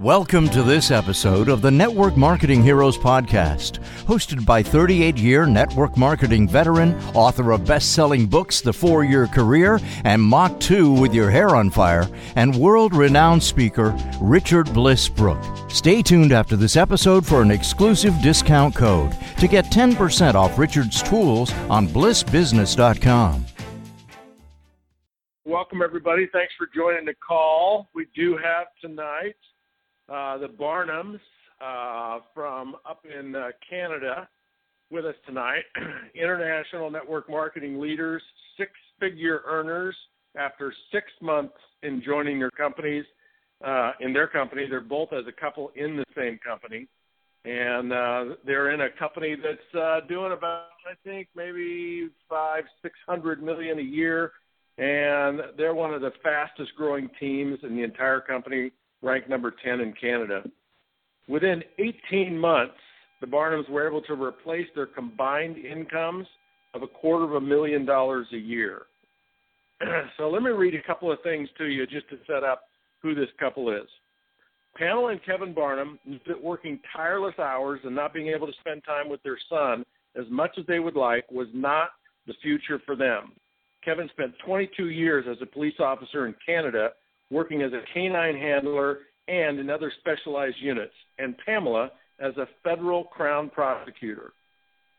Welcome to this episode of the Network Marketing Heroes podcast, hosted by 38 year network marketing veteran, author of best selling books, The Four Year Career, and Mach 2 with Your Hair on Fire, and world renowned speaker, Richard Bliss Brooke. Stay tuned after this episode for an exclusive discount code to get 10% off Richard's tools on blissbusiness.com. Welcome, everybody. Thanks for joining the call. We do have tonight uh, the Barnums uh, from up in uh, Canada with us tonight. International network marketing leaders, six figure earners after six months in joining their companies. Uh, in their company, they're both as a couple in the same company. And uh, they're in a company that's uh, doing about, I think, maybe five, six hundred million a year. And they're one of the fastest growing teams in the entire company ranked number 10 in Canada. Within 18 months, the Barnums were able to replace their combined incomes of a quarter of a million dollars a year. so let me read a couple of things to you just to set up who this couple is. Pamela and Kevin Barnum working tireless hours and not being able to spend time with their son as much as they would like was not the future for them. Kevin spent 22 years as a police officer in Canada working as a canine handler and in other specialized units, and Pamela as a federal crown prosecutor.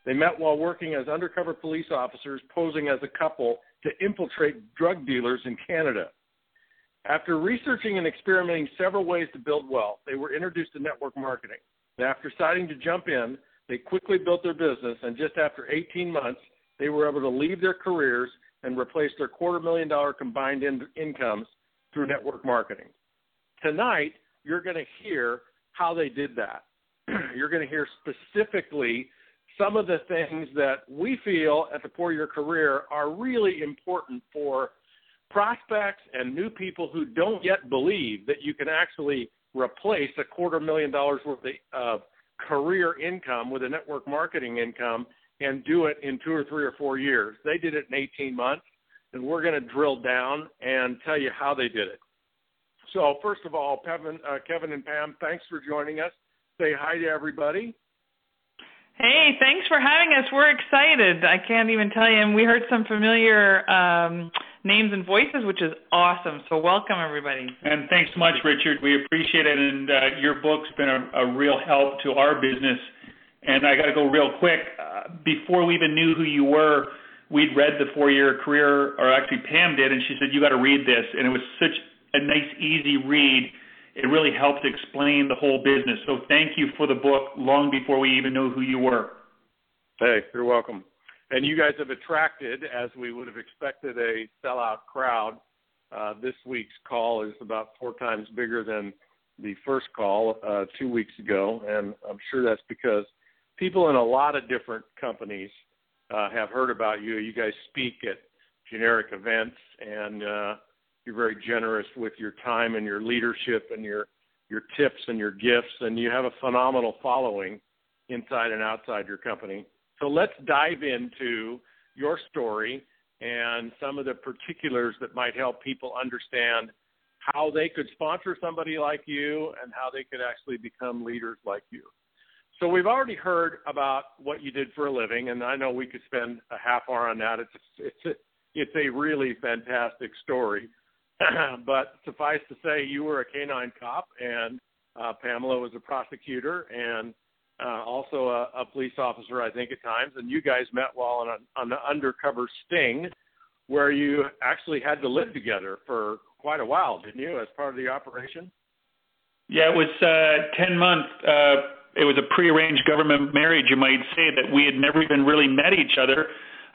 They met while working as undercover police officers posing as a couple to infiltrate drug dealers in Canada. After researching and experimenting several ways to build wealth, they were introduced to network marketing. After deciding to jump in, they quickly built their business, and just after 18 months, they were able to leave their careers and replace their quarter million dollar combined in- incomes through network marketing. Tonight, you're going to hear how they did that. you're going to hear specifically some of the things that we feel at the Four Year Career are really important for prospects and new people who don't yet believe that you can actually replace a quarter million dollars worth of career income with a network marketing income and do it in two or three or four years. They did it in 18 months and we're going to drill down and tell you how they did it. So, first of all, Kevin, uh, Kevin and Pam, thanks for joining us. Say hi to everybody. Hey, thanks for having us. We're excited. I can't even tell you. And we heard some familiar um, names and voices, which is awesome. So, welcome, everybody. And thanks so much, Richard. We appreciate it. And uh, your book's been a, a, real help to our business. And I got to go real quick. Uh, before we even knew who you were, we'd read the four year career, or actually Pam did, and she said, You got to read this. And it was such a nice, easy read. It really helped explain the whole business. So thank you for the book long before we even knew who you were. Hey, you're welcome. And you guys have attracted, as we would have expected, a sellout crowd. Uh, this week's call is about four times bigger than the first call uh, two weeks ago, and I'm sure that's because people in a lot of different companies uh, have heard about you. You guys speak at generic events, and uh, you're very generous with your time and your leadership and your your tips and your gifts, and you have a phenomenal following inside and outside your company. So let's dive into your story and some of the particulars that might help people understand how they could sponsor somebody like you and how they could actually become leaders like you. So we've already heard about what you did for a living, and I know we could spend a half hour on that. It's it's a, it's a really fantastic story. but suffice to say, you were a canine cop, and uh, Pamela was a prosecutor, and uh, also a, a police officer, I think, at times. And you guys met while on, a, on an undercover sting, where you actually had to live together for quite a while, didn't you, as part of the operation? Yeah, it was uh, ten months. Uh, it was a prearranged government marriage, you might say, that we had never even really met each other.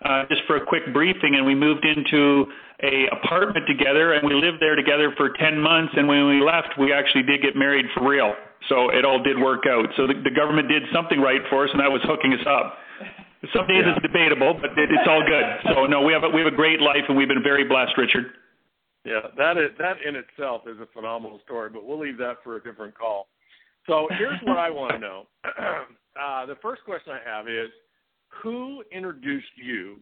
Uh, just for a quick briefing, and we moved into a apartment together, and we lived there together for 10 months. And when we left, we actually did get married for real. So it all did work out. So the, the government did something right for us, and that was hooking us up. Some days yeah. it's debatable, but it, it's all good. So no, we have a, we have a great life, and we've been very blessed, Richard. Yeah, that is that in itself is a phenomenal story, but we'll leave that for a different call. So here's what I want to know. uh, the first question I have is who introduced you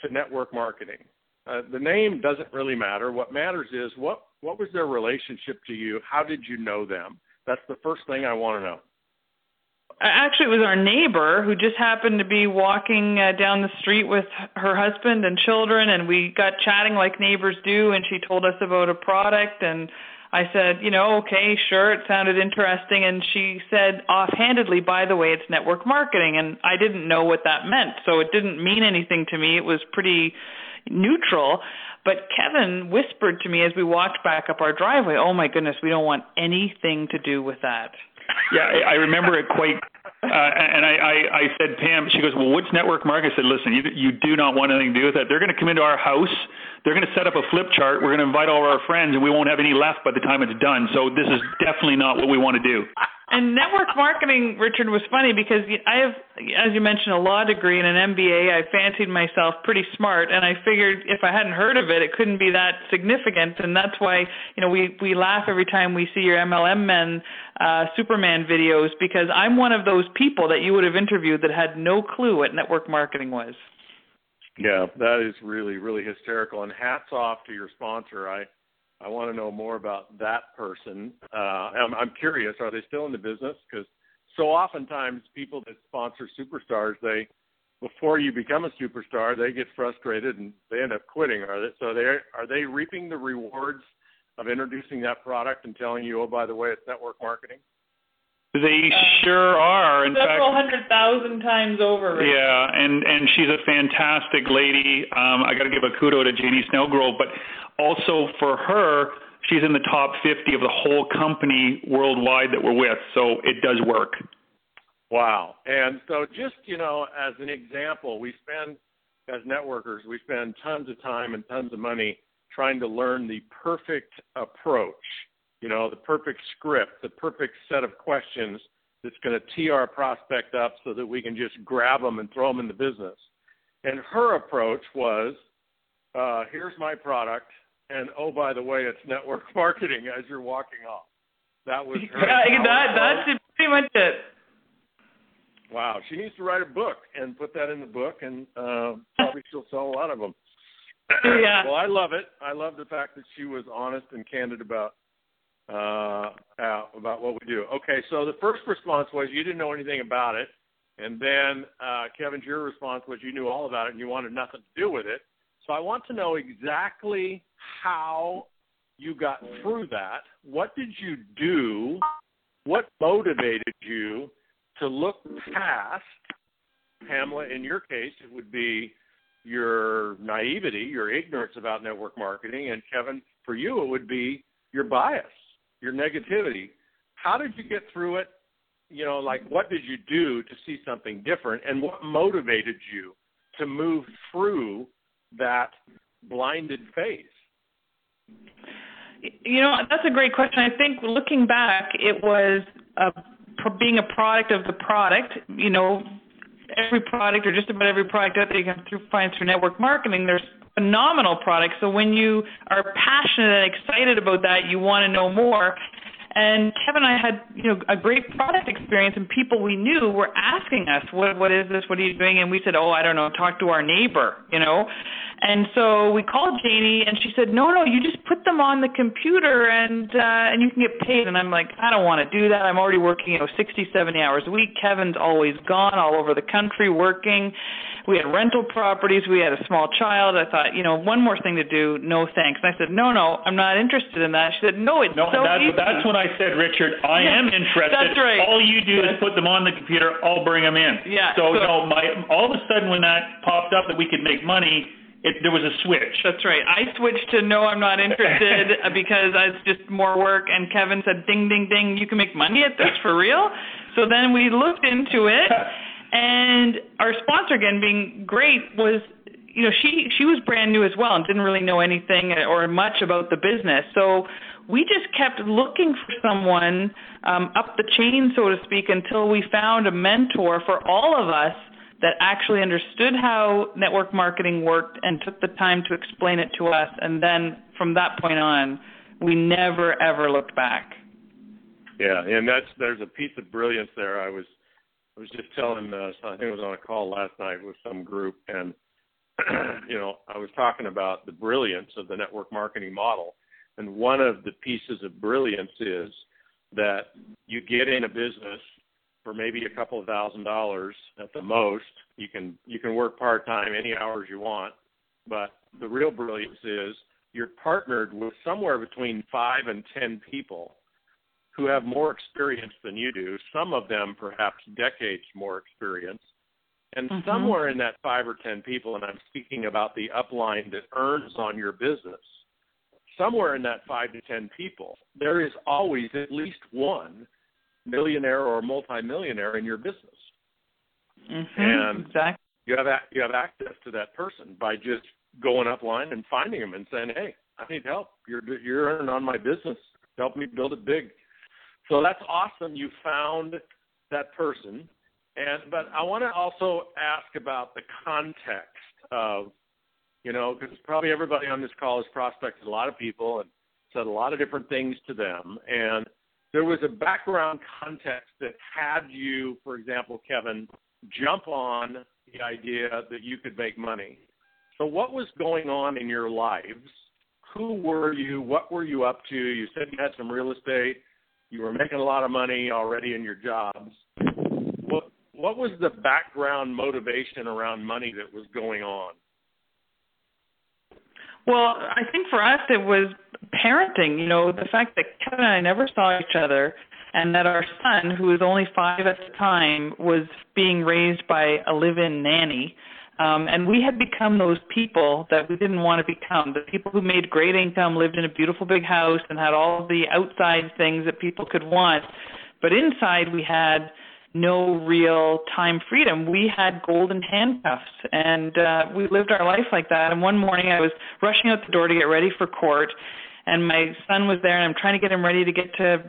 to network marketing? Uh, the name doesn't really matter. What matters is what what was their relationship to you? How did you know them? That's the first thing I want to know. Actually, it was our neighbor who just happened to be walking uh, down the street with her husband and children, and we got chatting like neighbors do. And she told us about a product, and I said, you know, okay, sure, it sounded interesting. And she said offhandedly, by the way, it's network marketing. And I didn't know what that meant. So it didn't mean anything to me. It was pretty neutral. But Kevin whispered to me as we walked back up our driveway, oh my goodness, we don't want anything to do with that. Yeah, I, I remember it quite. Uh, and I, I, I said, Pam, she goes, well, what's network marketing? I said, listen, you, you do not want anything to do with that. They're going to come into our house they're going to set up a flip chart. We're going to invite all our friends, and we won't have any left by the time it's done. So this is definitely not what we want to do. And network marketing, Richard, was funny because I have, as you mentioned, a law degree and an MBA. I fancied myself pretty smart, and I figured if I hadn't heard of it, it couldn't be that significant. And that's why, you know, we we laugh every time we see your MLM men uh, Superman videos because I'm one of those people that you would have interviewed that had no clue what network marketing was. Yeah, that is really really hysterical. And hats off to your sponsor. I I want to know more about that person. Uh, I'm, I'm curious. Are they still in the business? Because so oftentimes people that sponsor superstars, they before you become a superstar, they get frustrated and they end up quitting. Are they? So they are they reaping the rewards of introducing that product and telling you, oh, by the way, it's network marketing? They uh, sure are. In several fact, hundred thousand times over. Right? Yeah, and and she's a fantastic lady. Um, I got to give a kudo to Janie Snellgrove, but also for her, she's in the top 50 of the whole company worldwide that we're with. So it does work. Wow. And so just, you know, as an example, we spend as networkers, we spend tons of time and tons of money trying to learn the perfect approach you know, the perfect script, the perfect set of questions that's going to tee our prospect up so that we can just grab them and throw them in the business. And her approach was, uh, here's my product, and oh, by the way, it's network marketing as you're walking off. That was her. Yeah, that, that's pretty much it. Wow, she needs to write a book and put that in the book, and uh, probably she'll sell a lot of them. Yeah. well, I love it. I love the fact that she was honest and candid about uh, about what we do. Okay, so the first response was you didn't know anything about it, and then uh, Kevin's your response was you knew all about it and you wanted nothing to do with it. So I want to know exactly how you got through that. What did you do? What motivated you to look past Pamela? In your case, it would be your naivety, your ignorance about network marketing, and Kevin, for you, it would be your bias your negativity. How did you get through it? You know, like what did you do to see something different and what motivated you to move through that blinded phase? You know, that's a great question. I think looking back, it was being a product of the product. You know, every product or just about every product out there you can through, find through network marketing, there's phenomenal product. So when you are passionate and excited about that, you want to know more. And Kevin and I had, you know, a great product experience, and people we knew were asking us, "What, what is this? What are you doing?" And we said, "Oh, I don't know. Talk to our neighbor," you know. And so we called Janie, and she said, "No, no, you just put them on the computer, and uh, and you can get paid." And I'm like, "I don't want to do that. I'm already working, you know, 60, 70 hours a week. Kevin's always gone all over the country working." we had rental properties, we had a small child. I thought, you know, one more thing to do, no thanks. And I said, no, no, I'm not interested in that. She said, no, it's no, so that's, easy. That's when I said, Richard, I am interested. That's right. All you do is put them on the computer, I'll bring them in. Yeah. So, so no, my all of a sudden when that popped up that we could make money, it, there was a switch. That's right. I switched to no, I'm not interested because it's just more work. And Kevin said, ding, ding, ding, you can make money at this for real. So then we looked into it. And our sponsor again being great was you know she she was brand new as well and didn't really know anything or much about the business so we just kept looking for someone um, up the chain so to speak until we found a mentor for all of us that actually understood how network marketing worked and took the time to explain it to us and then from that point on we never ever looked back. Yeah and that's there's a piece of brilliance there. I was I was just telling, uh, I think I was on a call last night with some group, and you know, I was talking about the brilliance of the network marketing model, and one of the pieces of brilliance is that you get in a business for maybe a couple of thousand dollars at the most. You can you can work part time any hours you want, but the real brilliance is you're partnered with somewhere between five and ten people who have more experience than you do. Some of them perhaps decades more experience. And mm-hmm. somewhere in that five or ten people, and I'm speaking about the upline that earns on your business, somewhere in that five to ten people, there is always at least one millionaire or multimillionaire in your business. Mm-hmm, and exactly. you have you have access to that person by just going upline and finding them and saying, "Hey, I need help. You're you're earning on my business. Help me build it big." So that's awesome. You found that person, and but I want to also ask about the context of, you know, because probably everybody on this call has prospected a lot of people and said a lot of different things to them, and there was a background context that had you, for example, Kevin, jump on the idea that you could make money. So, what was going on in your lives? Who were you? What were you up to? You said you had some real estate. You were making a lot of money already in your jobs. What What was the background motivation around money that was going on? Well, I think for us it was parenting. You know, the fact that Kevin and I never saw each other, and that our son, who was only five at the time, was being raised by a live-in nanny. Um, and we had become those people that we didn't want to become. The people who made great income, lived in a beautiful big house, and had all the outside things that people could want. But inside, we had no real time freedom. We had golden handcuffs, and uh, we lived our life like that. And one morning, I was rushing out the door to get ready for court, and my son was there, and I'm trying to get him ready to get to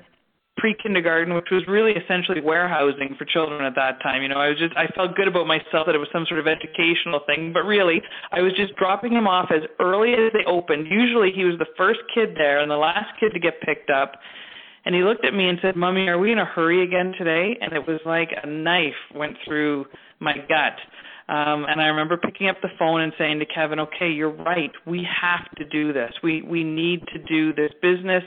pre-kindergarten, which was really essentially warehousing for children at that time. You know, I was just I felt good about myself that it was some sort of educational thing, but really I was just dropping him off as early as they opened. Usually he was the first kid there and the last kid to get picked up. And he looked at me and said, "Mommy, are we in a hurry again today?" And it was like a knife went through my gut. Um, and I remember picking up the phone and saying to Kevin, "Okay, you're right. We have to do this. We we need to do this business.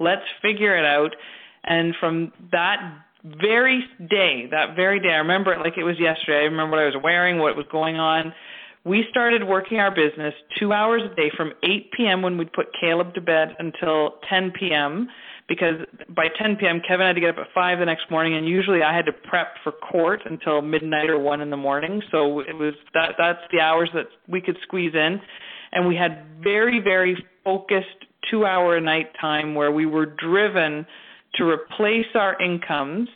Let's figure it out." And from that very day, that very day, I remember it like it was yesterday. I remember what I was wearing, what was going on. We started working our business two hours a day from 8 p.m. when we'd put Caleb to bed until 10 p.m because by 10 p.m. Kevin had to get up at five the next morning, and usually I had to prep for court until midnight or one in the morning. So it was that that's the hours that we could squeeze in, and we had very very focused two hour a night time where we were driven to replace our incomes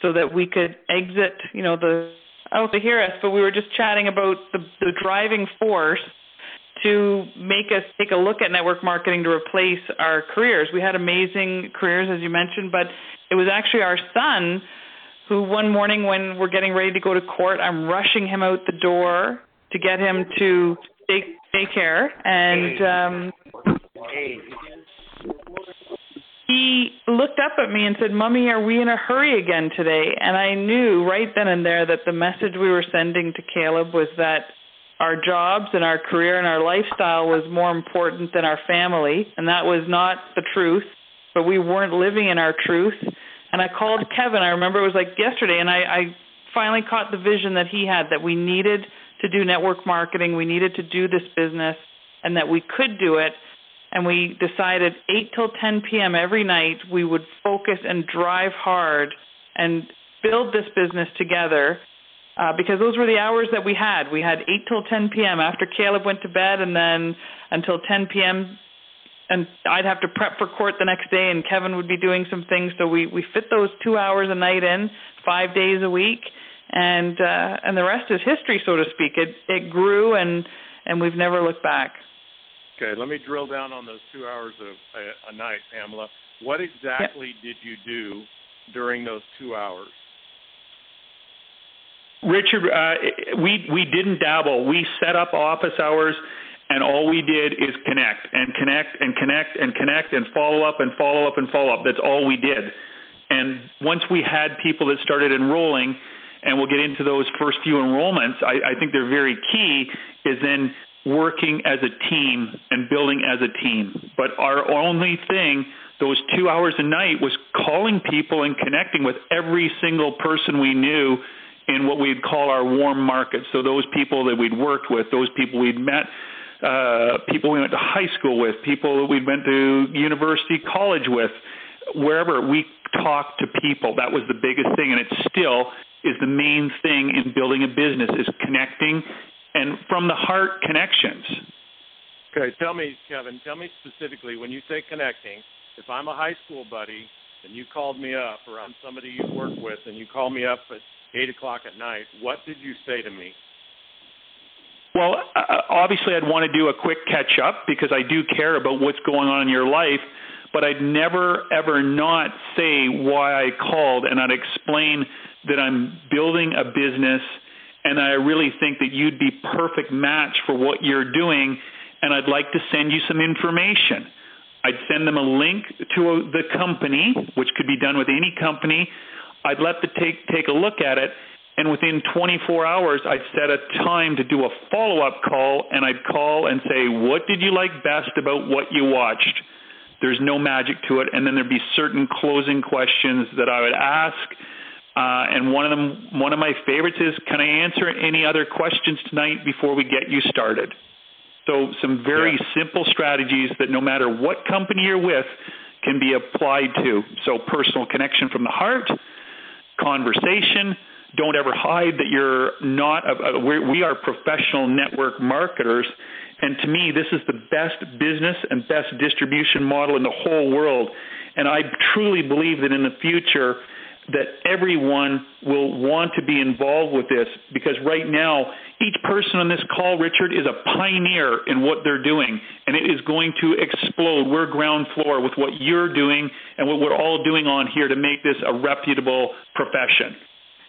so that we could exit. You know the I don't hear us, but we were just chatting about the, the driving force to make us take a look at network marketing to replace our careers. We had amazing careers, as you mentioned, but it was actually our son who one morning when we're getting ready to go to court, I'm rushing him out the door to get him to day daycare, and um, he looked up at me and said, "Mummy, are we in a hurry again today?" And I knew right then and there that the message we were sending to Caleb was that our jobs and our career and our lifestyle was more important than our family, and that was not the truth. But we weren't living in our truth. And I called Kevin. I remember it was like yesterday, and I, I finally caught the vision that he had that we needed to do network marketing, we needed to do this business, and that we could do it. And we decided 8 till 10 p.m. every night we would focus and drive hard and build this business together uh, because those were the hours that we had. We had 8 till 10 p.m. after Caleb went to bed, and then until 10 p.m. And I'd have to prep for court the next day, and Kevin would be doing some things. So we we fit those two hours a night in, five days a week, and uh, and the rest is history, so to speak. It it grew, and and we've never looked back. Okay, let me drill down on those two hours of a, a night, Pamela. What exactly yep. did you do during those two hours? Richard, uh, we we didn't dabble. We set up office hours, and all we did is connect and connect and connect and connect and follow up and follow up and follow up. That's all we did. And once we had people that started enrolling, and we'll get into those first few enrollments, I, I think they're very key. Is then working as a team and building as a team. But our only thing those two hours a night was calling people and connecting with every single person we knew in what we'd call our warm markets. So those people that we'd worked with, those people we'd met, uh, people we went to high school with, people that we'd went to university, college with, wherever we talked to people. That was the biggest thing, and it still is the main thing in building a business is connecting and from the heart connections. Okay, tell me, Kevin, tell me specifically when you say connecting, if I'm a high school buddy and you called me up or I'm somebody you work with and you call me up at 8 o'clock at night, what did you say to me? Well, uh, obviously, I'd want to do a quick catch up because I do care about what's going on in your life, but I'd never, ever not say why I called, and I'd explain that I'm building a business and I really think that you'd be perfect match for what you're doing, and I'd like to send you some information. I'd send them a link to the company, which could be done with any company. I'd let them take take a look at it, and within 24 hours, I'd set a time to do a follow up call, and I'd call and say, "What did you like best about what you watched?" There's no magic to it, and then there'd be certain closing questions that I would ask uh, and one of them, one of my favorites is, can I answer any other questions tonight before we get you started? So some very yeah. simple strategies that no matter what company you're with can be applied to. So personal connection from the heart, conversation. Don't ever hide that you're not. A, a, we are professional network marketers, and to me, this is the best business and best distribution model in the whole world. And I truly believe that in the future that everyone will want to be involved with this because right now, each person on this call, Richard, is a pioneer in what they're doing, and it is going to explode. We're ground floor with what you're doing and what we're all doing on here to make this a reputable profession.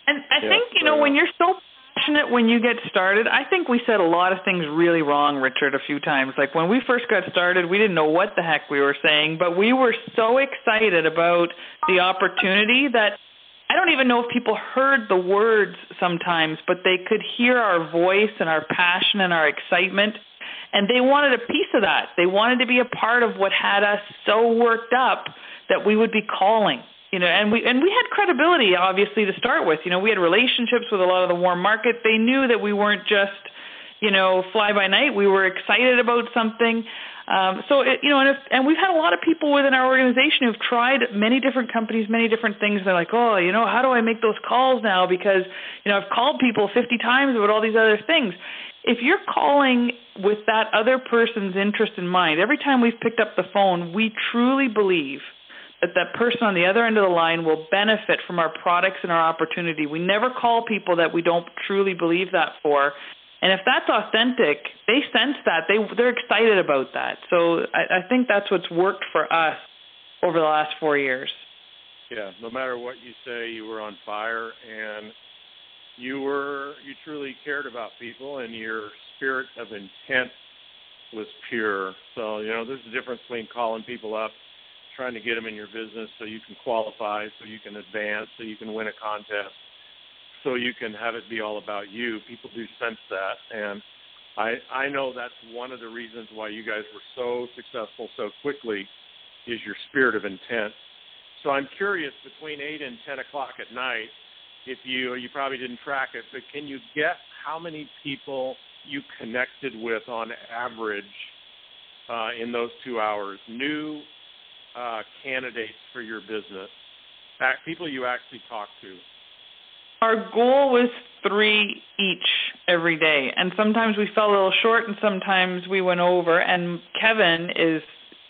And I yeah, think, you know, when you're so passionate when you get started, I think we said a lot of things really wrong, Richard, a few times. Like when we first got started, we didn't know what the heck we were saying, but we were so excited about the opportunity that I don't even know if people heard the words sometimes, but they could hear our voice and our passion and our excitement. And they wanted a piece of that. They wanted to be a part of what had us so worked up that we would be calling. You know, and we and we had credibility obviously to start with. You know, we had relationships with a lot of the warm market. They knew that we weren't just, you know, fly by night. We were excited about something. Um, so it, you know, and if, and we've had a lot of people within our organization who've tried many different companies, many different things. They're like, oh, you know, how do I make those calls now? Because you know, I've called people 50 times about all these other things. If you're calling with that other person's interest in mind, every time we've picked up the phone, we truly believe that that person on the other end of the line will benefit from our products and our opportunity. We never call people that we don't truly believe that for. And if that's authentic, they sense that they they're excited about that. So I, I think that's what's worked for us over the last four years. Yeah, no matter what you say, you were on fire, and you were you truly cared about people, and your spirit of intent was pure. So you know, there's a difference between calling people up, trying to get them in your business so you can qualify, so you can advance, so you can win a contest so you can have it be all about you. People do sense that, and I I know that's one of the reasons why you guys were so successful so quickly is your spirit of intent. So I'm curious between eight and ten o'clock at night, if you you probably didn't track it, but can you guess how many people you connected with on average uh, in those two hours? New uh, candidates for your business, people you actually talked to. Our goal was three each every day, and sometimes we fell a little short, and sometimes we went over. And Kevin is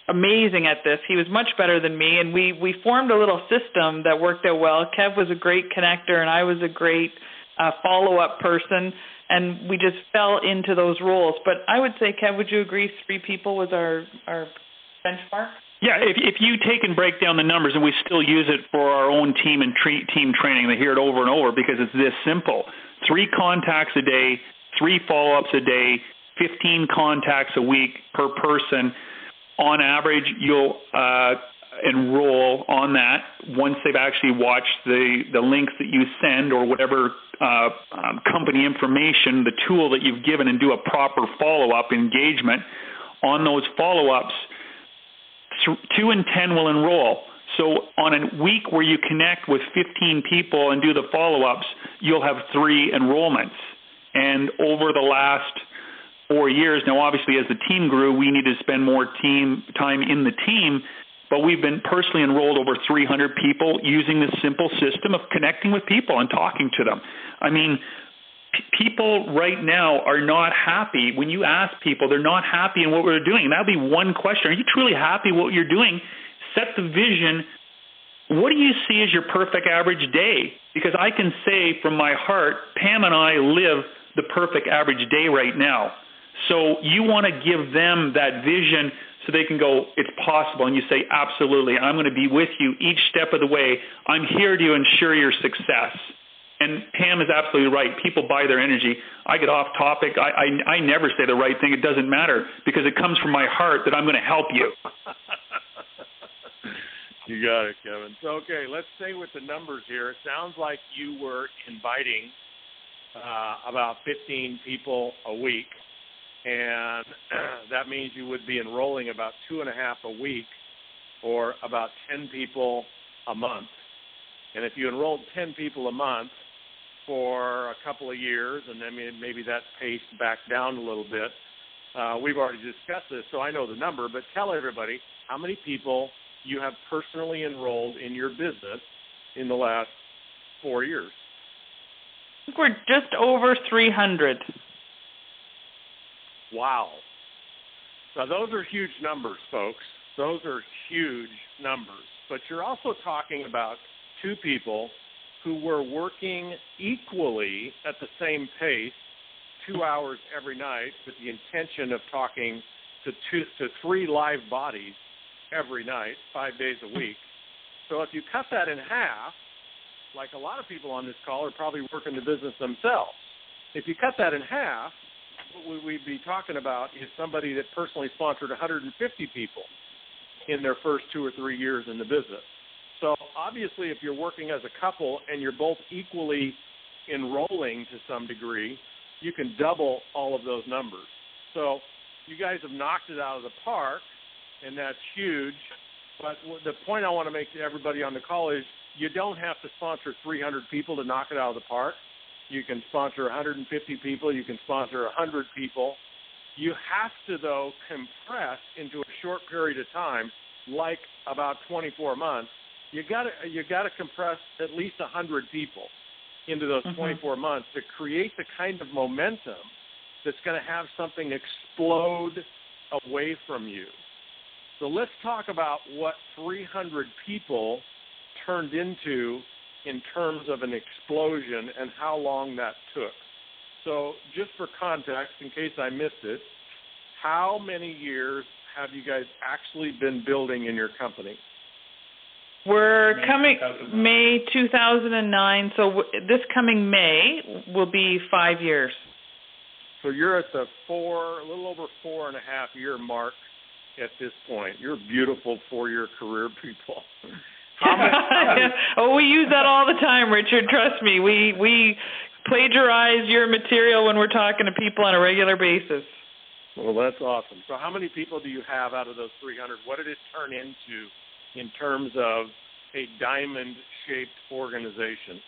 amazing at this. He was much better than me, and we we formed a little system that worked out well. Kev was a great connector, and I was a great uh, follow up person, and we just fell into those roles. But I would say, Kev, would you agree? Three people was our our benchmark. Yeah, if, if you take and break down the numbers, and we still use it for our own team and tre- team training, they hear it over and over because it's this simple: three contacts a day, three follow-ups a day, 15 contacts a week per person. On average, you'll uh, enroll on that once they've actually watched the the links that you send or whatever uh, um, company information, the tool that you've given, and do a proper follow-up engagement on those follow-ups two in 10 will enroll. So on a week where you connect with 15 people and do the follow-ups, you'll have three enrollments. And over the last four years, now obviously as the team grew, we needed to spend more team time in the team, but we've been personally enrolled over 300 people using this simple system of connecting with people and talking to them. I mean, people right now are not happy. When you ask people, they're not happy in what we're doing. That would be one question. Are you truly happy what you're doing? Set the vision. What do you see as your perfect average day? Because I can say from my heart, Pam and I live the perfect average day right now. So you want to give them that vision so they can go, it's possible. And you say, absolutely, I'm going to be with you each step of the way. I'm here to ensure your success. And Pam is absolutely right. People buy their energy. I get off topic. I, I, I never say the right thing. It doesn't matter because it comes from my heart that I'm going to help you. you got it, Kevin. So, okay, let's stay with the numbers here. It sounds like you were inviting uh, about 15 people a week, and that means you would be enrolling about two and a half a week or about 10 people a month. And if you enrolled 10 people a month, for a couple of years, and then maybe that pace back down a little bit. Uh, we've already discussed this, so I know the number, but tell everybody how many people you have personally enrolled in your business in the last four years. I think we're just over 300. Wow. Now, those are huge numbers, folks. Those are huge numbers. But you're also talking about two people who were working equally at the same pace, two hours every night, with the intention of talking to two to three live bodies every night, five days a week. So if you cut that in half, like a lot of people on this call are probably working the business themselves. If you cut that in half, what we'd be talking about is somebody that personally sponsored 150 people in their first two or three years in the business. So obviously, if you're working as a couple and you're both equally enrolling to some degree, you can double all of those numbers. So you guys have knocked it out of the park, and that's huge. But the point I want to make to everybody on the call is you don't have to sponsor 300 people to knock it out of the park. You can sponsor 150 people. You can sponsor 100 people. You have to, though, compress into a short period of time, like about 24 months, you got to you got to compress at least a hundred people into those mm-hmm. 24 months to create the kind of momentum that's going to have something explode away from you. So let's talk about what 300 people turned into in terms of an explosion and how long that took. So just for context, in case I missed it, how many years have you guys actually been building in your company? We're May coming 2009. May 2009, so w- this coming May will be five years. So you're at the four, a little over four and a half year mark at this point. You're beautiful four-year career people. oh, we use that all the time, Richard. Trust me. We we plagiarize your material when we're talking to people on a regular basis. Well, that's awesome. So, how many people do you have out of those 300? What did it turn into in terms of a diamond shaped organization?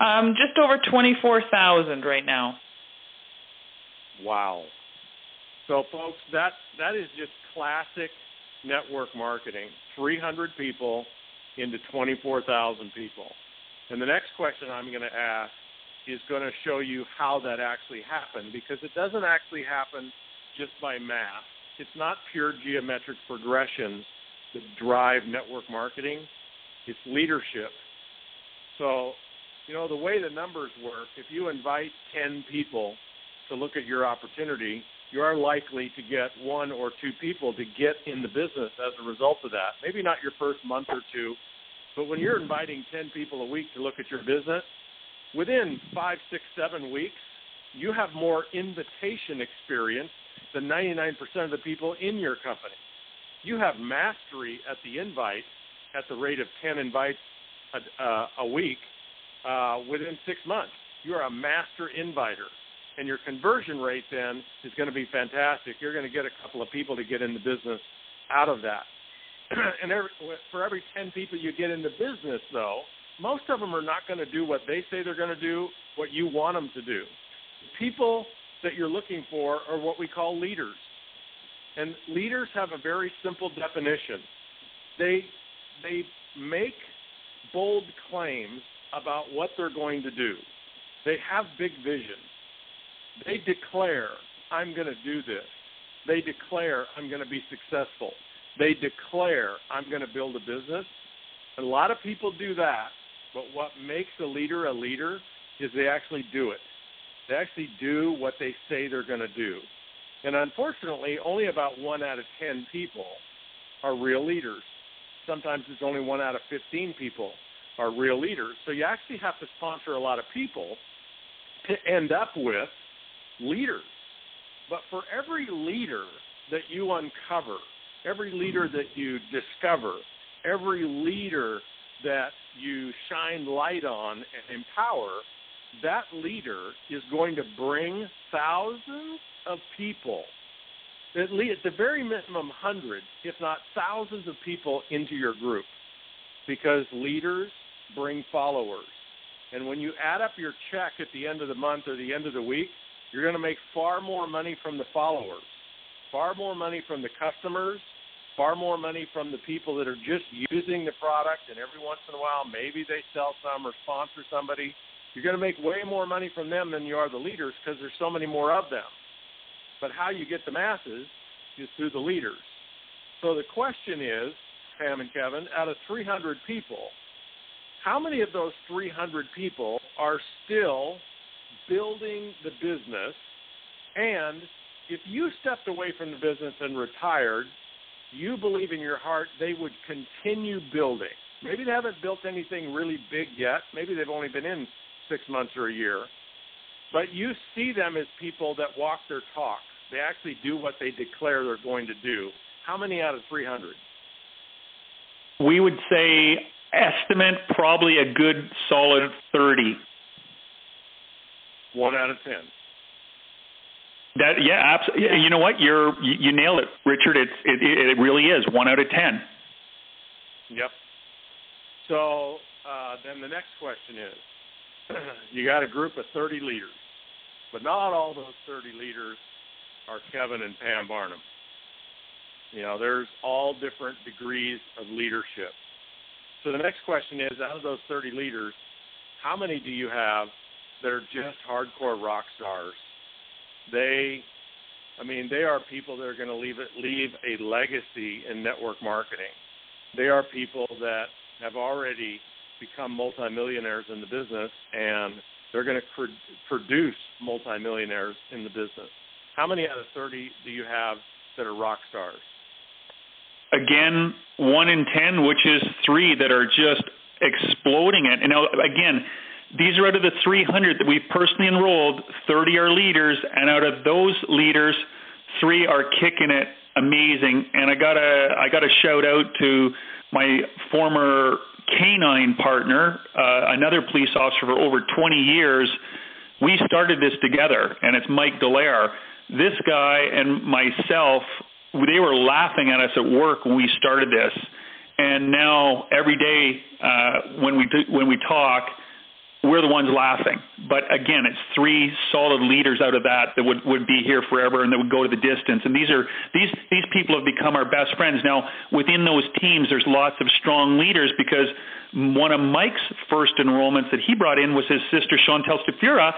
Um, just over 24,000 right now. Wow. So, folks, that, that is just classic network marketing 300 people into 24,000 people. And the next question I'm going to ask is going to show you how that actually happened because it doesn't actually happen just by math. It's not pure geometric progressions that drive network marketing. It's leadership. So, you know, the way the numbers work, if you invite 10 people to look at your opportunity, you are likely to get one or two people to get in the business as a result of that. Maybe not your first month or two, but when you're inviting 10 people a week to look at your business, within five, six, seven weeks, you have more invitation experience than 99% of the people in your company you have mastery at the invite at the rate of 10 invites a, uh, a week uh, within six months. You're a master inviter. And your conversion rate then is going to be fantastic. You're going to get a couple of people to get in the business out of that. and every, for every 10 people you get in the business, though, most of them are not going to do what they say they're going to do, what you want them to do. People that you're looking for are what we call leaders. And leaders have a very simple definition. They they make bold claims about what they're going to do. They have big vision. They declare, I'm going to do this. They declare, I'm going to be successful. They declare, I'm going to build a business. And a lot of people do that, but what makes a leader a leader is they actually do it. They actually do what they say they're going to do. And unfortunately, only about one out of 10 people are real leaders. Sometimes it's only one out of 15 people are real leaders. So you actually have to sponsor a lot of people to end up with leaders. But for every leader that you uncover, every leader that you discover, every leader that you shine light on and empower, that leader is going to bring thousands of people, at least at the very minimum hundreds, if not thousands of people into your group. Because leaders bring followers. And when you add up your check at the end of the month or the end of the week, you're going to make far more money from the followers, far more money from the customers, far more money from the people that are just using the product and every once in a while maybe they sell some or sponsor somebody. You're going to make way more money from them than you are the leaders because there's so many more of them. But how you get the masses is through the leaders. So the question is, Pam and Kevin, out of 300 people, how many of those 300 people are still building the business? And if you stepped away from the business and retired, you believe in your heart they would continue building. Maybe they haven't built anything really big yet. Maybe they've only been in six months or a year. But you see them as people that walk their talk. They actually do what they declare they're going to do. How many out of 300? We would say estimate probably a good solid 30. One out of 10. That yeah, absolutely. You know what? You're you, you nailed it, Richard. It's it, it really is one out of ten. Yep. So uh, then the next question is, you got a group of 30 leaders, but not all those 30 leaders are Kevin and Pam Barnum. You know, there's all different degrees of leadership. So the next question is, out of those 30 leaders, how many do you have that are just hardcore rock stars they, I mean, they are people that are going to leave it, leave a legacy in network marketing. They are people that have already become multimillionaires in the business, and they're going to pr- produce multimillionaires in the business. How many out of 30 do you have that are rock stars? Again, one in 10, which is three that are just exploding it. And now, again, these are out of the 300 that we've personally enrolled. 30 are leaders, and out of those leaders, three are kicking it amazing. And I got a I got a shout out to my former canine partner, uh, another police officer for over 20 years. We started this together, and it's Mike Delaire. This guy and myself, they were laughing at us at work when we started this, and now every day uh, when we do, when we talk we're the ones laughing. But again, it's three solid leaders out of that that would, would be here forever and that would go to the distance. And these are these these people have become our best friends. Now, within those teams, there's lots of strong leaders because one of Mike's first enrollments that he brought in was his sister Chantel Stafura.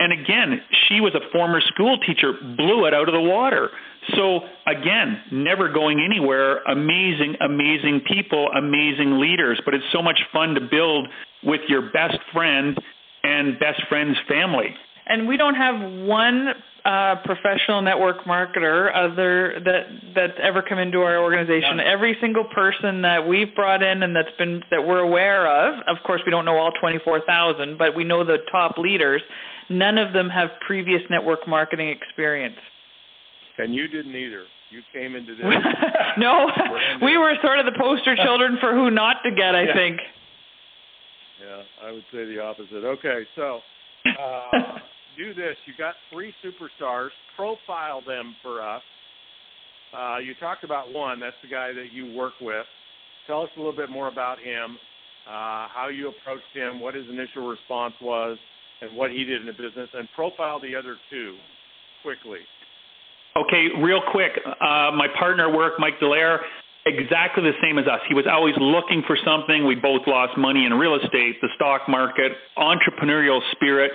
And again, she was a former school teacher, blew it out of the water. So again, never going anywhere. Amazing, amazing people, amazing leaders. But it's so much fun to build with your best friend and best friend's family. And we don't have one uh, professional network marketer other that that's ever come into our organization. None. Every single person that we've brought in and that's been that we're aware of. Of course, we don't know all 24,000, but we know the top leaders. None of them have previous network marketing experience. And you didn't either. You came into this. no, we were sort of the poster children for who not to get. I yeah. think. Yeah, I would say the opposite. Okay, so uh, do this. You got three superstars. Profile them for us. Uh, you talked about one. That's the guy that you work with. Tell us a little bit more about him, uh, how you approached him, what his initial response was, and what he did in the business, and profile the other two quickly. Okay, real quick. Uh, my partner at work, Mike Delaire, exactly the same as us. He was always looking for something. We both lost money in real estate, the stock market, entrepreneurial spirit.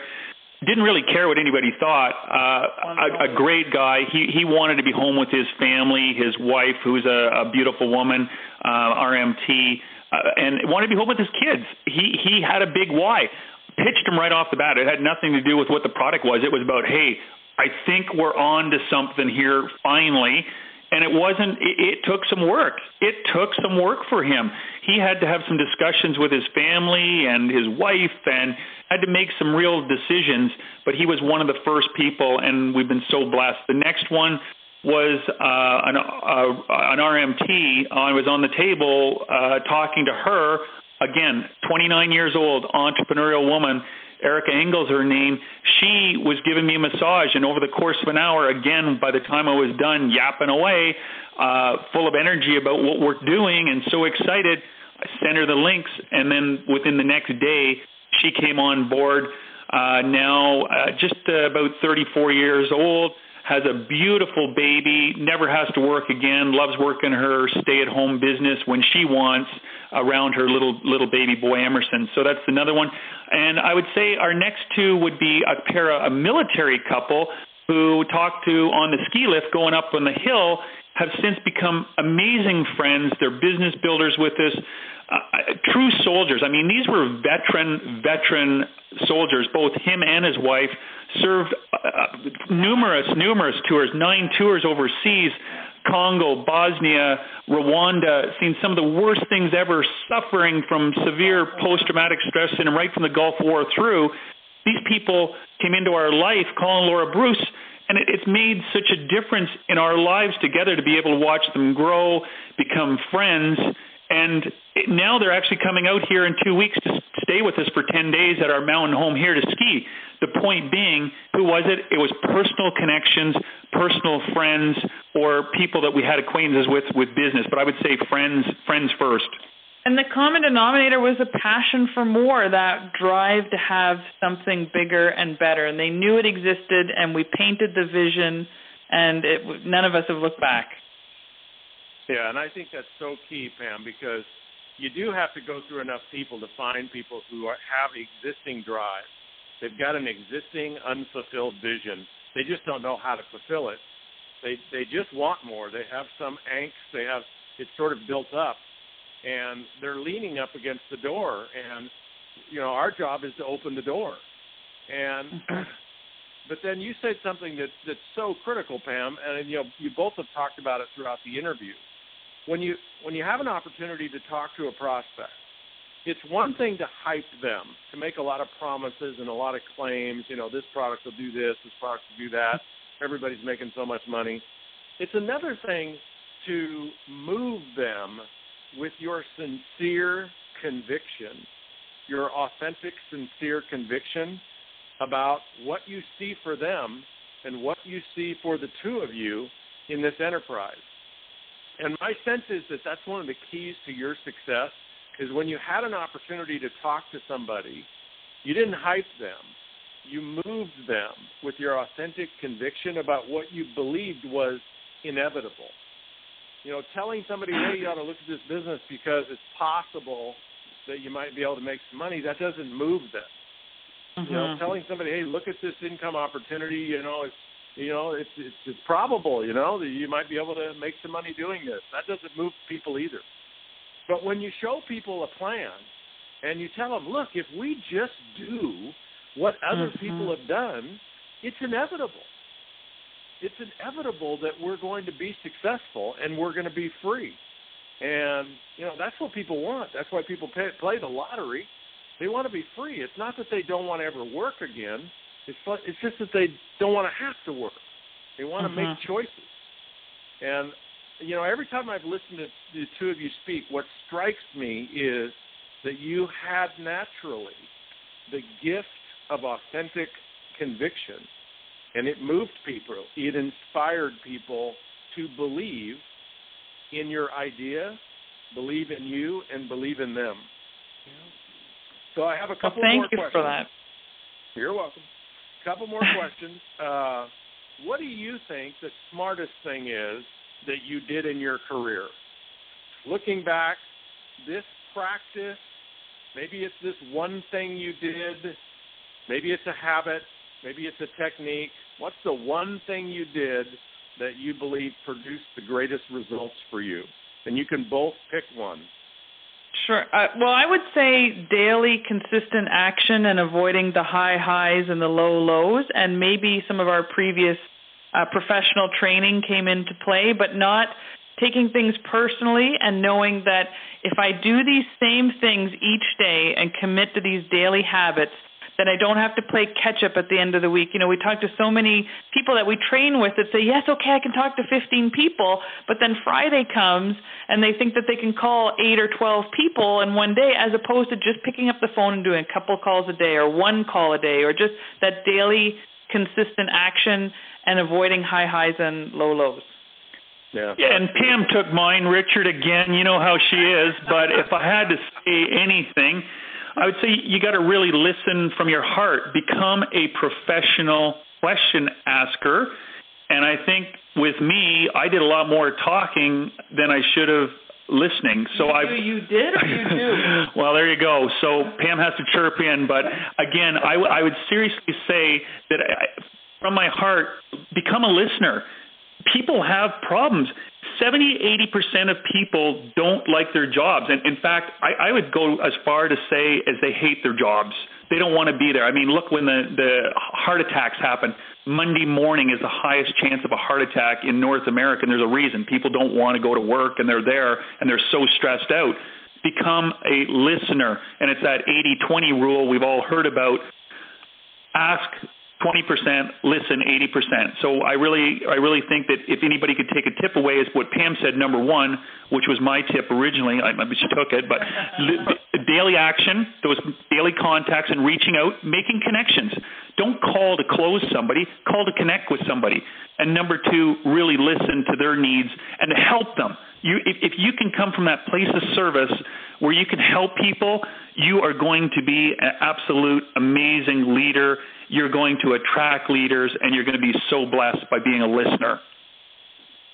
Didn't really care what anybody thought. Uh, a, a great guy. He he wanted to be home with his family, his wife, who's a, a beautiful woman, uh, RMT, uh, and wanted to be home with his kids. He he had a big why. Pitched him right off the bat. It had nothing to do with what the product was. It was about, hey, I think we're on to something here finally and it wasn't it, took some work it took some work for him he had to have some discussions with his family and his wife and had to make some real decisions but he was one of the first people and we've been so blessed the next one was uh, an, uh, an RMT. I was on the table uh, talking to her. Again, 29 years old, entrepreneurial woman Erica Engels, her name, she was giving me a massage, and over the course of an hour, again, by the time I was done yapping away, uh, full of energy about what we're doing and so excited, I sent her the links, and then within the next day, she came on board. Uh, now, uh, just uh, about 34 years old, has a beautiful baby, never has to work again, loves working her stay-at-home business when she wants around her little little baby boy Emerson. So that's another one. And I would say our next two would be a pair of a military couple who talked to on the ski lift going up on the hill have since become amazing friends. They're business builders with us, uh, true soldiers. I mean, these were veteran veteran soldiers. Both him and his wife served Uh, numerous numerous tours, nine tours overseas. Congo, Bosnia, Rwanda, seen some of the worst things ever, suffering from severe post-traumatic stress syndrome right from the Gulf War through. These people came into our life, Colin Laura Bruce, and it, it's made such a difference in our lives together to be able to watch them grow, become friends, and it, now they're actually coming out here in two weeks to stay with us for 10 days at our mountain home here to ski. The point being, who was it? It was personal connections, personal friends, or people that we had acquaintances with with business. But I would say friends, friends first. And the common denominator was a passion for more, that drive to have something bigger and better. And they knew it existed, and we painted the vision, and it, none of us have looked back. Yeah, and I think that's so key, Pam, because you do have to go through enough people to find people who are, have existing drive. They've got an existing unfulfilled vision. They just don't know how to fulfill it. They they just want more. They have some angst. They have it's sort of built up, and they're leaning up against the door. And you know, our job is to open the door. And but then you said something that that's so critical, Pam, and you know, you both have talked about it throughout the interview when you when you have an opportunity to talk to a prospect, it's one thing to hype them, to make a lot of promises and a lot of claims. You know, this product will do this, this product will do that. Everybody's making so much money. It's another thing to move them with your sincere conviction, your authentic, sincere conviction about what you see for them and what you see for the two of you in this enterprise. And my sense is that that's one of the keys to your success is when you had an opportunity to talk to somebody, you didn't hype them. You moved them with your authentic conviction about what you believed was inevitable. You know, telling somebody, hey, you ought to look at this business because it's possible that you might be able to make some money, that doesn't move them. Mm-hmm. You know, mm-hmm. telling somebody, hey, look at this income opportunity, you know, it's you know, it's, it's it's probable, you know, that you might be able to make some money doing this. That doesn't move people either. But when you show people a plan and you tell them, look, if we just do what other mm-hmm. people have done, it's inevitable. It's inevitable that we're going to be successful and we're going to be free. And you know that's what people want. That's why people pay, play the lottery. They want to be free. It's not that they don't want to ever work again. It's it's just that they don't want to have to work. They want to make mm-hmm. choices. And you know, every time I've listened to the two of you speak, what strikes me is that you had naturally the gift of authentic conviction, and it moved people. It inspired people to believe in your idea, believe in you, and believe in them. So I have a couple well, thank more you questions. for that. You're welcome. A couple more questions. Uh, what do you think the smartest thing is that you did in your career? Looking back, this practice, maybe it's this one thing you did, maybe it's a habit, maybe it's a technique. What's the one thing you did that you believe produced the greatest results for you? And you can both pick one. Sure. Uh, well, I would say daily consistent action and avoiding the high highs and the low lows, and maybe some of our previous uh, professional training came into play, but not taking things personally and knowing that if I do these same things each day and commit to these daily habits, that I don't have to play catch up at the end of the week. You know, we talk to so many people that we train with that say, yes, okay, I can talk to 15 people, but then Friday comes and they think that they can call 8 or 12 people in one day as opposed to just picking up the phone and doing a couple calls a day or one call a day or just that daily consistent action and avoiding high highs and low lows. Yeah. yeah, and Pam took mine, Richard, again. You know how she is. But if I had to say anything, I would say you got to really listen from your heart. Become a professional question asker. And I think with me, I did a lot more talking than I should have listening. So I you did or you do? well, there you go. So Pam has to chirp in, but again, I, w- I would seriously say that I, from my heart, become a listener. People have problems. 70, 80% of people don't like their jobs. And in fact, I, I would go as far to say as they hate their jobs. They don't want to be there. I mean, look, when the, the heart attacks happen, Monday morning is the highest chance of a heart attack in North America. And there's a reason. People don't want to go to work and they're there and they're so stressed out. Become a listener. And it's that 80 20 rule we've all heard about. Ask 20%, listen 80%. So I really, I really think that if anybody could take a tip away is what Pam said, number one, which was my tip originally. I maybe she took it, but daily action, those daily contacts and reaching out, making connections. Don't call to close somebody, call to connect with somebody. And number two, really listen to their needs and to help them. You, if, if you can come from that place of service where you can help people, you are going to be an absolute amazing leader you're going to attract leaders and you're going to be so blessed by being a listener.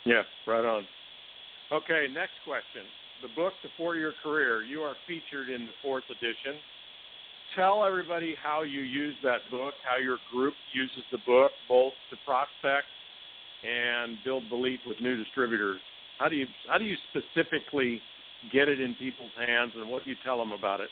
Yeah, right on. Okay, next question. The book, The Four Year Career, you are featured in the fourth edition. Tell everybody how you use that book, how your group uses the book, both to prospect and build belief with new distributors. How do you how do you specifically get it in people's hands, and what do you tell them about it?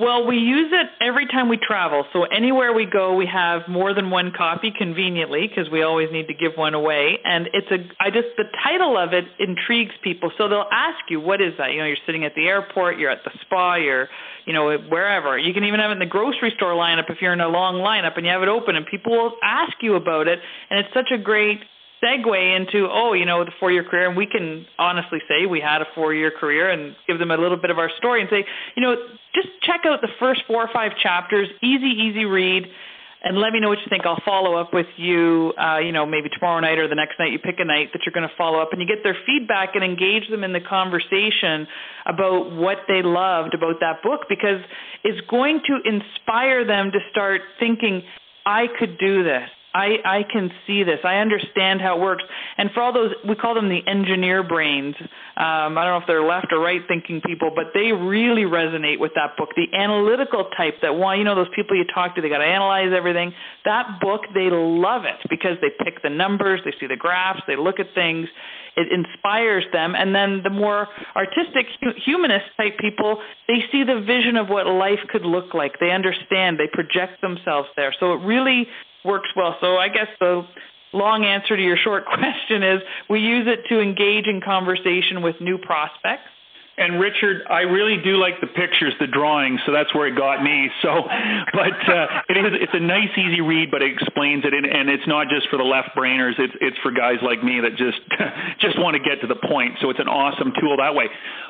Well, we use it every time we travel. So anywhere we go, we have more than one copy conveniently because we always need to give one away. And it's a I just the title of it intrigues people. So they'll ask you, "What is that?" You know, you're sitting at the airport, you're at the spa, you're, you know, wherever. You can even have it in the grocery store lineup if you're in a long lineup and you have it open and people will ask you about it. And it's such a great segue into oh you know the four year career and we can honestly say we had a four year career and give them a little bit of our story and say you know just check out the first four or five chapters easy easy read and let me know what you think. I'll follow up with you uh, you know maybe tomorrow night or the next night you pick a night that you're going to follow up and you get their feedback and engage them in the conversation about what they loved about that book because it's going to inspire them to start thinking i could do this I, I can see this. I understand how it works. And for all those, we call them the engineer brains. Um, I don't know if they're left or right thinking people, but they really resonate with that book. The analytical type that want, you know, those people you talk to, they got to analyze everything. That book, they love it because they pick the numbers, they see the graphs, they look at things. It inspires them. And then the more artistic, humanist type people, they see the vision of what life could look like. They understand. They project themselves there. So it really works well. So I guess the long answer to your short question is we use it to engage in conversation with new prospects. And Richard, I really do like the pictures, the drawings, so that's where it got me. So, but uh, it is it's a nice, easy read, but it explains it, and, and it's not just for the left brainers. It's it's for guys like me that just just want to get to the point. So it's an awesome tool that way.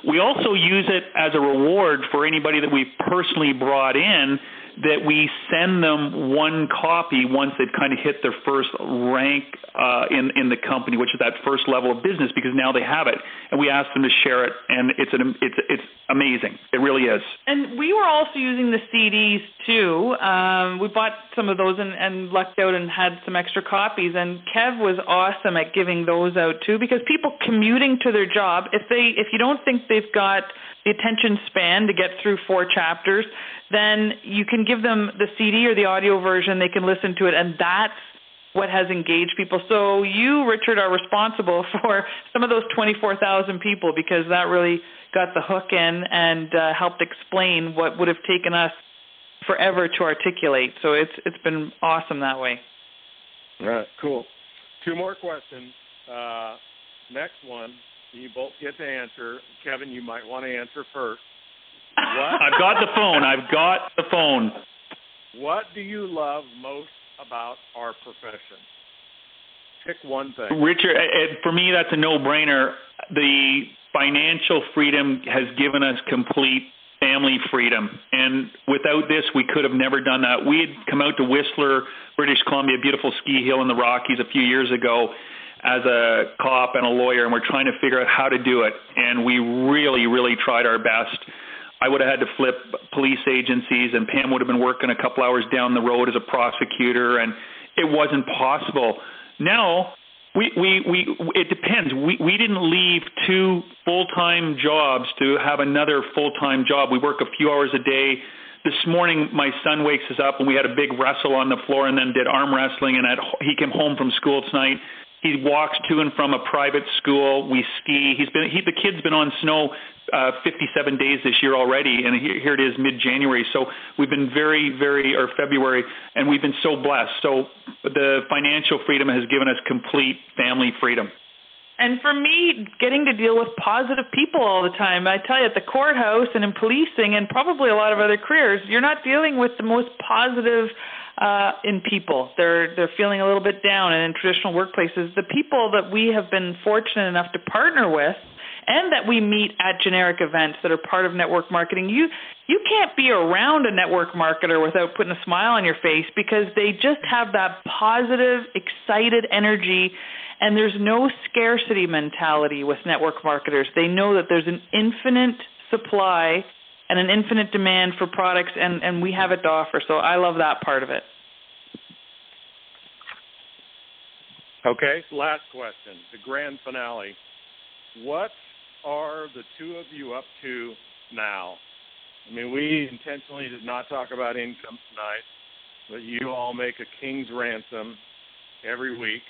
We also use it as a reward for anybody that we've personally brought in that we send them one copy once they've kind of hit their first rank uh, in in the company, which is that first level of business, because now they have it, and we ask them to share it, and it's an it's it's amazing. It really is. And we were also using the CDs too. Um, we bought some of those and, and lucked out and had some extra copies. And Kev was awesome at giving those out too, because people commuting to their job, if they if you don't think they've got the attention span to get through four chapters, then you can give them the CD or the audio version. They can listen to it, and that's what has engaged people. So you, Richard, are responsible for some of those 24,000 people because that really got the hook in and uh, helped explain what would have taken us forever to articulate. So it's it's been awesome that way. All right, cool. Two more questions. Uh, next one, you both get to answer. Kevin, you might want to answer first. What? I've got the phone. I've got the phone. What do you love most about our profession? Pick one thing. Richard, for me, that's a no-brainer. The financial freedom has given us complete family freedom. And without this, we could have never done that. We had come out to Whistler, British Columbia, beautiful ski hill in the Rockies a few years ago as a cop and a lawyer, and we're trying to figure out how to do it. And we really, really tried our best. I would have had to flip police agencies, and Pam would have been working a couple hours down the road as a prosecutor, and it wasn't possible. Now, we, we, we, it depends. We, we didn't leave two full time jobs to have another full time job. We work a few hours a day. This morning, my son wakes us up, and we had a big wrestle on the floor, and then did arm wrestling. And at, he came home from school tonight he walks to and from a private school. We ski. He's been he the kid's been on snow uh, 57 days this year already, and here, here it is mid-January. So we've been very, very, or February, and we've been so blessed. So the financial freedom has given us complete family freedom. And for me, getting to deal with positive people all the time, I tell you, at the courthouse and in policing, and probably a lot of other careers, you're not dealing with the most positive uh, in people. They're they're feeling a little bit down, and in traditional workplaces, the people that we have been fortunate enough to partner with, and that we meet at generic events that are part of network marketing, you you can't be around a network marketer without putting a smile on your face because they just have that positive, excited energy. And there's no scarcity mentality with network marketers. They know that there's an infinite supply and an infinite demand for products, and, and we have it to offer. So I love that part of it. Okay, last question, the grand finale. What are the two of you up to now? I mean, we intentionally did not talk about income tonight, but you all make a king's ransom every week.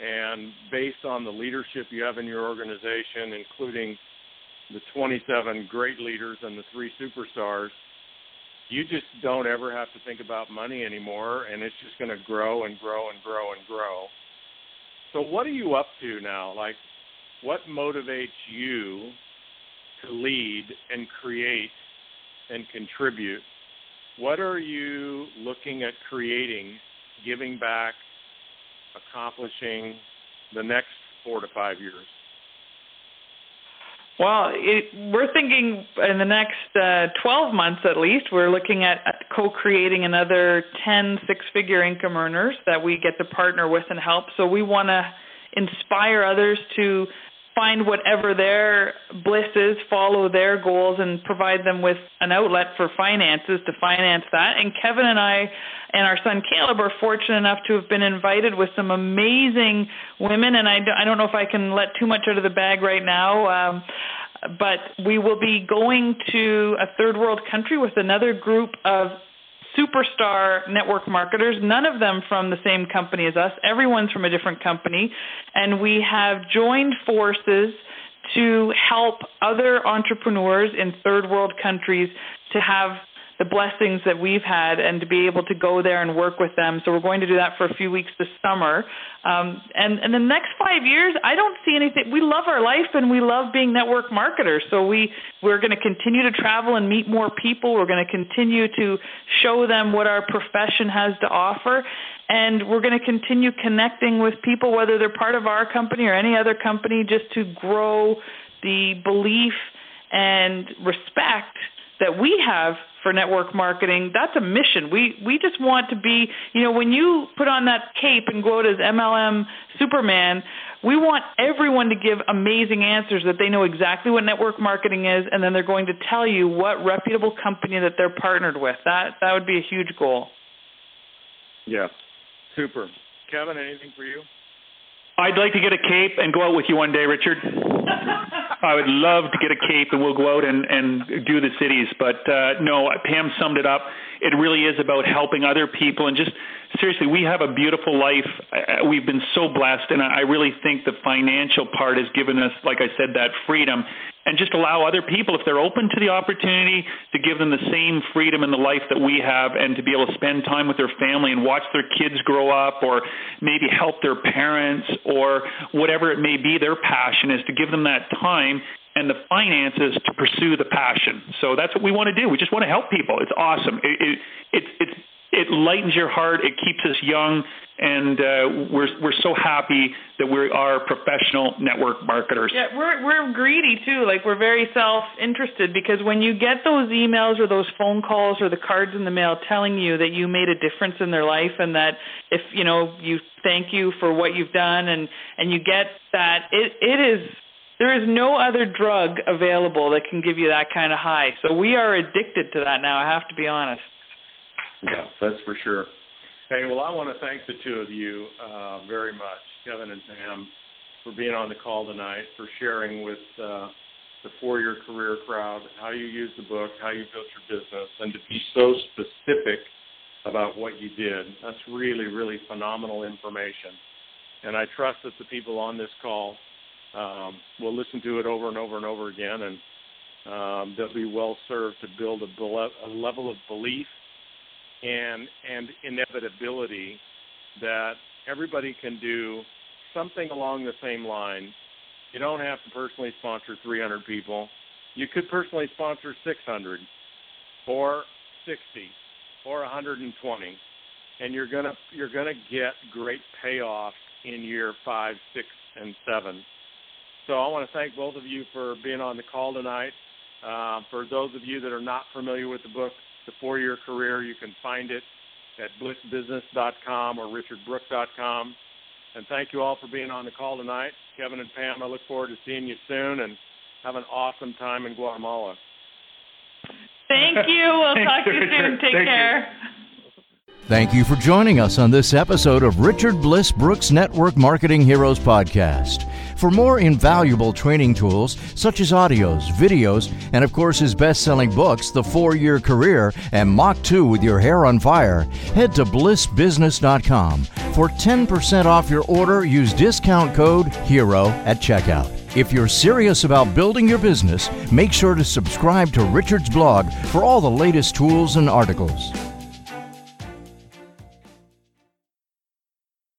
And based on the leadership you have in your organization, including the 27 great leaders and the three superstars, you just don't ever have to think about money anymore, and it's just going to grow and grow and grow and grow. So, what are you up to now? Like, what motivates you to lead and create and contribute? What are you looking at creating, giving back, accomplishing the next four to five years? Well, it, we're thinking in the next uh, 12 months at least, we're looking at, at co-creating another 10 six-figure income earners that we get to partner with and help. So we want to inspire others to find whatever their bliss is, follow their goals, and provide them with an outlet for finances to finance that. And Kevin and I and our son Caleb are fortunate enough to have been invited with some amazing women. And I, I don't know if I can let too much out of the bag right now. Um, but we will be going to a third world country with another group of superstar network marketers, none of them from the same company as us. Everyone's from a different company. And we have joined forces to help other entrepreneurs in third world countries to have the blessings that we've had and to be able to go there and work with them. So we're going to do that for a few weeks this summer. Um, and in the next five years, I don't see anything. We love our life and we love being network marketers. So we we're going to continue to travel and meet more people. We're going to continue to show them what our profession has to offer. And we're going to continue connecting with people, whether they're part of our company or any other company, just to grow the belief and respect that we have for network marketing, that's a mission. We we just want to be, you know, when you put on that cape and go out as MLM Superman, we want everyone to give amazing answers that they know exactly what network marketing is and then they're going to tell you what reputable company that they're partnered with. That that would be a huge goal. Yeah. Super. Kevin, anything for you? I'd like to get a cape and go out with you one day, Richard. I would love to get a cape and we'll go out and, and do the cities. But uh, no, Pam summed it up. It really is about helping other people and just seriously, we have a beautiful life. We've been so blessed, and I really think the financial part has given us, like I said, that freedom. And just allow other people, if they're open to the opportunity, to give them the same freedom in the life that we have and to be able to spend time with their family and watch their kids grow up or maybe help their parents or whatever it may be their passion is to give them that time and the finances to pursue the passion. So that's what we want to do. We just want to help people. It's awesome. It, it, it's it's it lightens your heart. It keeps us young, and uh, we're we're so happy that we are professional network marketers. Yeah, we're we're greedy too. Like we're very self-interested because when you get those emails or those phone calls or the cards in the mail telling you that you made a difference in their life and that if you know you thank you for what you've done and and you get that it it is there is no other drug available that can give you that kind of high. So we are addicted to that now. I have to be honest. Yeah, that's for sure. Hey, well, I want to thank the two of you uh, very much, Kevin and Pam, for being on the call tonight, for sharing with uh, the four-year career crowd how you use the book, how you built your business, and to be so specific about what you did. That's really, really phenomenal information. And I trust that the people on this call um, will listen to it over and over and over again, and um, they'll be well served to build a, a level of belief and and inevitability that everybody can do something along the same line. You don't have to personally sponsor 300 people. You could personally sponsor 600 or 60 or 120 and you're going to you're going to get great payoff in year 5, 6 and 7. So I want to thank both of you for being on the call tonight. Uh, for those of you that are not familiar with the book, the four-year career. You can find it at blissbusiness.com or richardbrooke.com. And thank you all for being on the call tonight. Kevin and Pam, I look forward to seeing you soon and have an awesome time in Guatemala. Thank you. We'll talk to you soon. Take Thank care. You. Thank you for joining us on this episode of Richard Bliss Brooke's Network Marketing Heroes Podcast. For more invaluable training tools, such as audios, videos, and of course his best selling books, The Four Year Career and Mach 2 with Your Hair on Fire, head to blissbusiness.com. For 10% off your order, use discount code HERO at checkout. If you're serious about building your business, make sure to subscribe to Richard's blog for all the latest tools and articles.